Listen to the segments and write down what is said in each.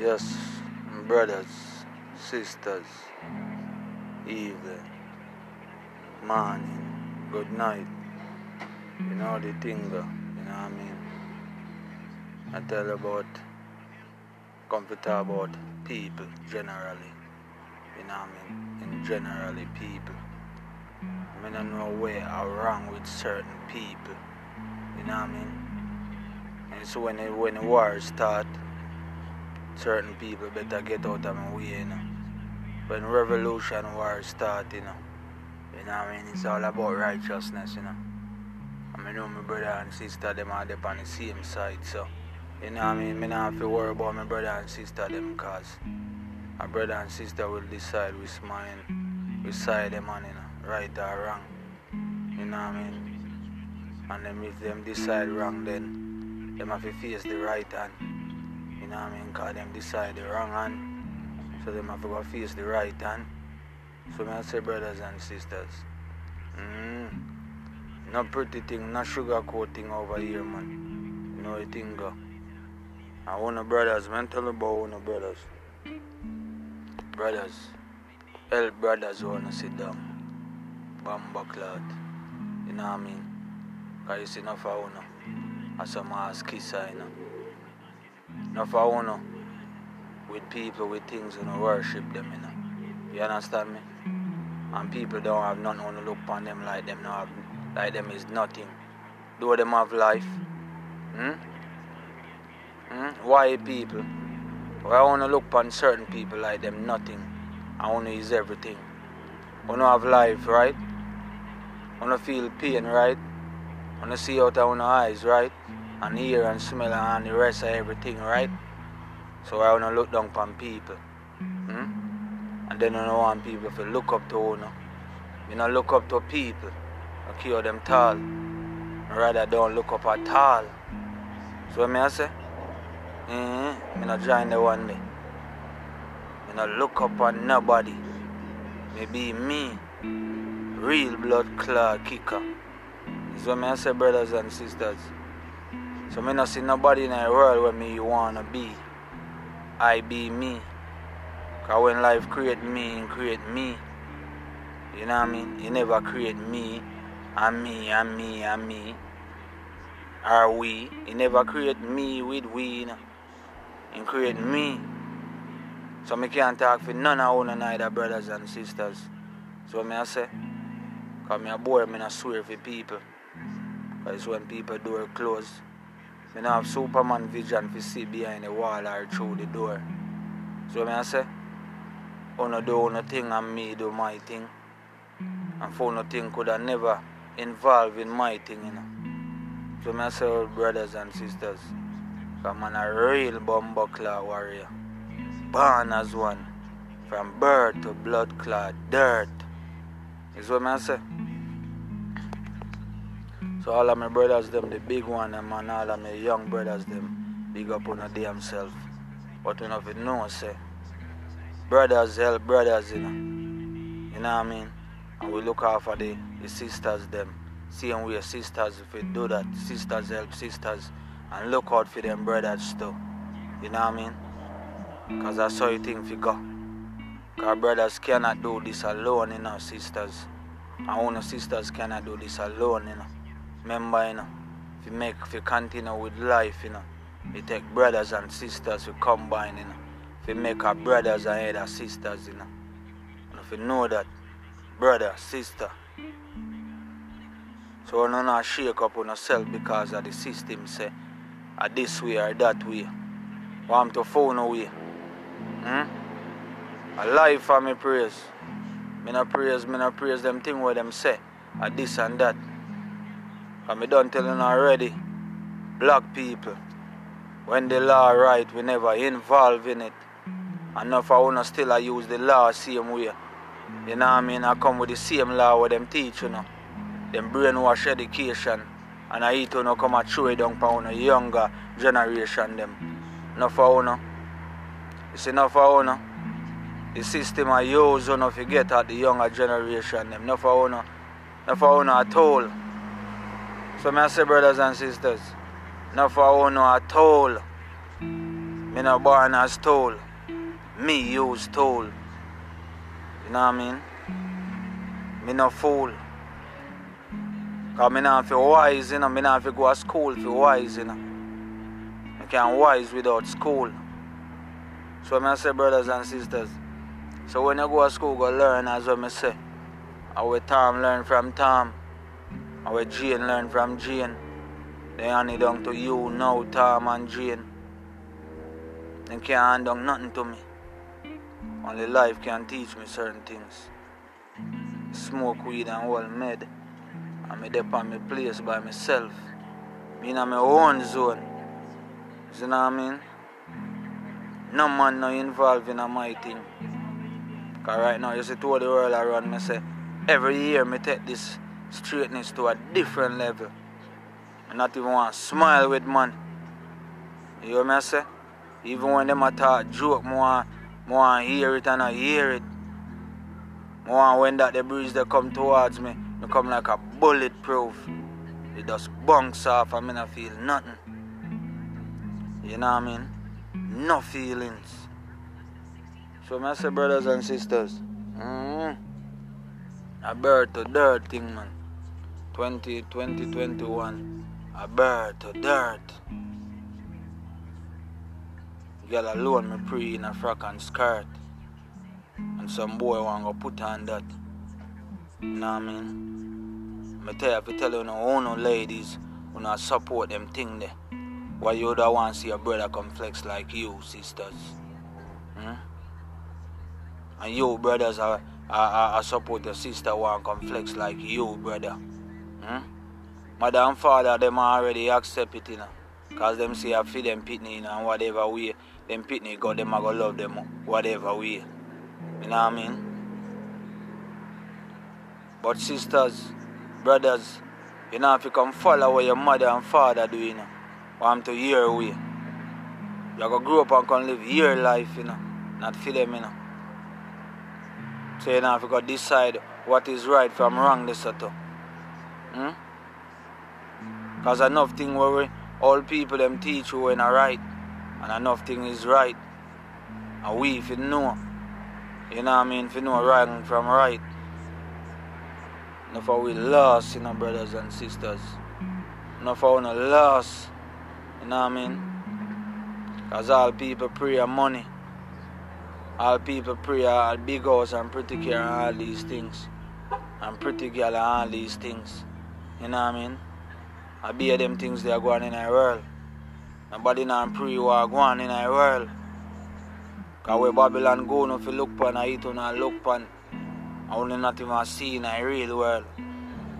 Yes, brothers, sisters, evening, morning, good night. You know the thing, you know what I mean? I tell about, talk about people generally. You know what I mean? In generally people. I don't know where are wrong with certain people. You know what I mean? And so when the, when the war start, certain people better get out of my way, you know. When revolution war start, you know. You know I mean? It's all about righteousness, you know. I mean, know my brother and sister, them are up on the same side, so. You know I mean? Me not have to worry about my brother and sister, them, cause my brother and sister will decide which mine, which side them on, you know, right or wrong. You know I mean? And then if them decide wrong, then them have to face the right hand. You know what I mean? Cause them decide the wrong hand. So them have to go face the right hand. So I say brothers and sisters. Mm. No pretty thing, no sugar coating over here, man. You know what thing go. I want no brothers, man. Tell about one of brothers. Brothers. Help brothers who wanna sit down. Bamba cloud. You know what I mean? Cause you see enough of uno. As some ass kisser, you know. Enough of uno. With people with things know, worship them, you know. You understand me? And people don't have nothing to look upon them like them no have like them is nothing. Do them have life? Hmm? Hmm? Why people? Why I wanna look upon certain people like them nothing. I wanna is everything. Wanna have life, right? Wanna feel pain, right? Wanna see out of our eyes, right? And hear and smell and the rest of everything, right? So I wanna look down upon people. Hmm? And then I don't want people to look up to you. You know, look up to people. I kill them tall. Rather don't look up at all. So what I say? Mm-hmm. Me not join the one me. Me not look up on nobody. Maybe me. Real blood clot kicker. Is what I say, brothers and sisters. So me not see nobody in the world where me you wanna be. I be me. Cause when life create me, it create me. You know what I mean? He never create me and me and me and me. Or we. He never create me with we, you know. He create me. So me can't talk for none of one neither brothers and sisters. So me I say, cause me a boy, me not swear for people. Cause when people door close, me not have Superman vision to see behind the wall or through the door. So me I say, Uno do uno thing and me do my thing. And for no thing could I never involve in my thing, you know. So me I say, brothers and sisters, I'm a real bumbuckler warrior. Born as one. From birth to blood clot dirt. Is what I say. So all of my brothers them, the big one them and all of my young brothers them, big up on a damn self. But you know if you know say, brothers help brothers, you know. You know what I mean? And we look out for the, the sisters them. See, Seeing we are sisters, if we do that, sisters help sisters. And look out for them brothers too. You know what I mean? Because that's how you think we go. Because brothers cannot do this alone, you know, sisters. And our sisters cannot do this alone, you know. Remember, you know, if you make, if you continue with life, you know, you take brothers and sisters, you combine, you know. If you make our brothers and other sisters, you know. And if you know that, brother, sister. So you not shake up on yourself because of the system say, are this way or that way. Want to phone away. Hmm? A life for me praise. Me not praise, me praise them thing where them say. Are this and that. And me done telling already. Black people. When the law right, we never involve in it. Enough I wanna still I use the law same way. You know what I mean? I come with the same law where them teach, you know. Them brainwash education. And I eat you know, come and throw it down for a younger generation them. Enough for you It's enough for you The system I use you know, to get at the younger generation them. Enough for you Enough for you at all. So I say brothers and sisters, enough for you at all. Me Me no born as tool. Me use tool. You know what I mean? Me no fool. Cause me not feel wise, you know. Me not feel go to school for wise, you know. I can't wise without school. So I say, brothers and sisters. So when you go to school, go learn as what I say. Our Tom learn from Tom. Our Jane learn from Jane. They hand it down to you now, Tom and Jane. They can't hand down nothing to me. Only life can teach me certain things. Smoke weed and hold med. And me dep on my place by myself. Me in my own zone. You know what I mean? No man no involved in my thing. Cause right now you see to the world around me say every year me take this straightness to a different level. I not even want to smile with man. You hear me I say? Even when them a talk joke, more want hear it and I hear it. More when that the breeze they come towards me, they come like a bulletproof. It just bounce off and me not feel nothing. You know what I mean? No feelings. So I say brothers and sisters, mm, a bird to dirt thing man. 20, 2021, a bird to dirt. Girl alone me pre in a frock and skirt. And some boy want to put on that. You know what I mean? Me tell you, if you tell you no, no ladies, who not support them thing there. Why you don't want to see a brother come flex like you, sisters? Hmm? And you, brothers, are, are, are support your sister want come flex like you, brother. Hmm? Mother and father, them already accept it, you know. Cause them say I feed them pitney, you know, and whatever way them pitney go, them I go love them whatever way. You know what I mean? But sisters, brothers, you know if you come follow what your mother and father do, you know, want to your way. You go grow up and can live your life, you know, not for them, you know. So you know if you go decide what is right from wrong this or Hmm? Cause enough thing where all people them teach you when are right and enough thing is right. And we if you know. You know what I mean? If you know right from right. Enough of we lost, you know, brothers and sisters. Enough of we lost. You know what I mean? Cause all people pray money. All people pray all big house and pretty care and all these things. And pretty girl and all these things. You know what I mean? I be them things they are going in our world. Nobody not pray what going in our world. Cause where Babylon go no fi look pan, I eat on and look pan. I only not even see in a real world.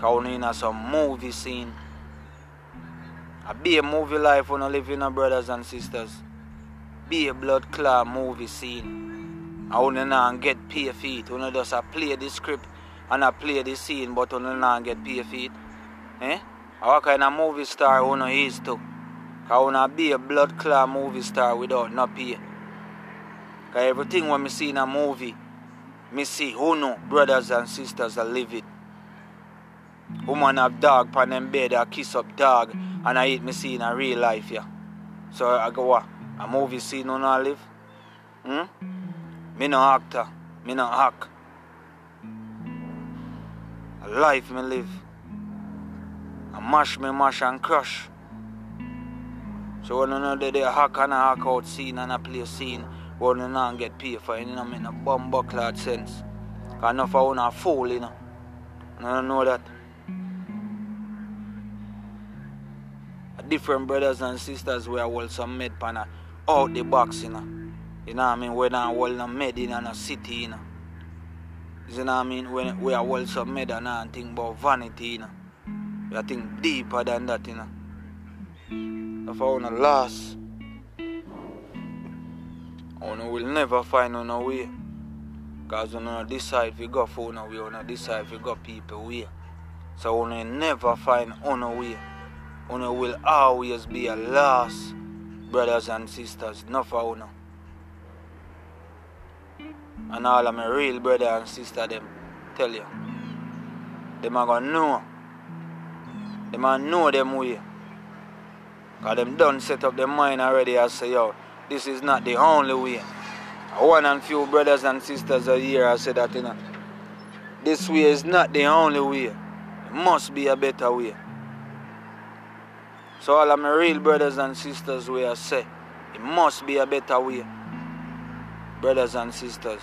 Cause only in a some movie scene. I be a movie life when I live in a brothers and sisters. Be a blood clot movie scene. I only not get pay feet. Only just I play the script and I play the scene but only not get pay feet. Eh? What kind of movie star uno is to? Cause uno be a blood clot movie star without no pay. Cause everything when me see in a movie, me see uno brothers and sisters are live it. Woman have dog pan them bed, I kiss up dog, and I eat me see in a real life, yeah. So I go what? A movie scene uno I live? Hmm? Me no actor, me no hack. A life me live. I mash me mash and crush. So when you know they, they hack and hack out scene and a play scene, when you not get paid for it, you know, in a bum buckler sense. Cause enough of a fool, you know. You don't know that. Different brothers and sisters where hold some med pan out the box, you know. You know what I mean? When I hold no med in a city, you know. You know what I mean? When we are some med and I think about vanity, you know. I think deeper than that, you know. If I wanna last, I wanna will never find on a way. Cause we wanna decide we go for one way, we wanna decide we go people way. So we wanna never find on a way. We will always be a lost brothers and sisters, not for una. And all of my real brother and sister them tell you. Them are gonna know. Them man know them way. Cause them done set up their mind already and say, yo, this is not the only way. One and few brothers and sisters are here I say that you know. This way is not the only way. It must be a better way. So all of my real brothers and sisters we I say, it must be a better way. Brothers and sisters.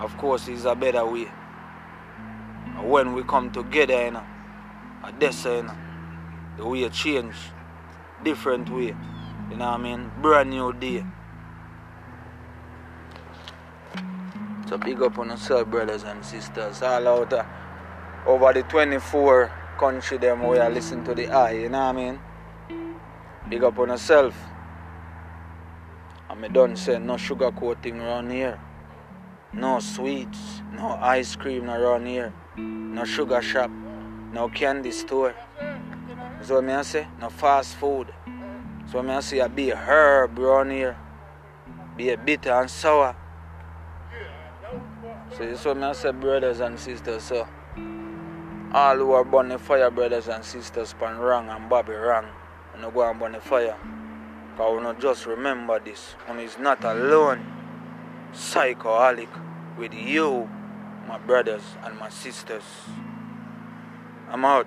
Of course it's a better way. When we come together, you know, you know, the way change. Different way. You know what I mean? Brand new day. So big up on yourself, brothers and sisters. All out uh, over the 24 country them where I listen to the eye, you know what I mean? Big up on yourself. And me done say no sugar coating around here. No sweets, no ice cream around here. No sugar shop, no candy store. So me I say, no fast food. So me I say a be a herb around here. Be a bitter and sour. So this what I say brothers and sisters so all who are burn the fire brothers and sisters pan wrong and Bobby wrong. And no go and burn the fire. Cause we not just remember this. And is not alone. Psychoholic with you, my brothers and my sisters. I'm out.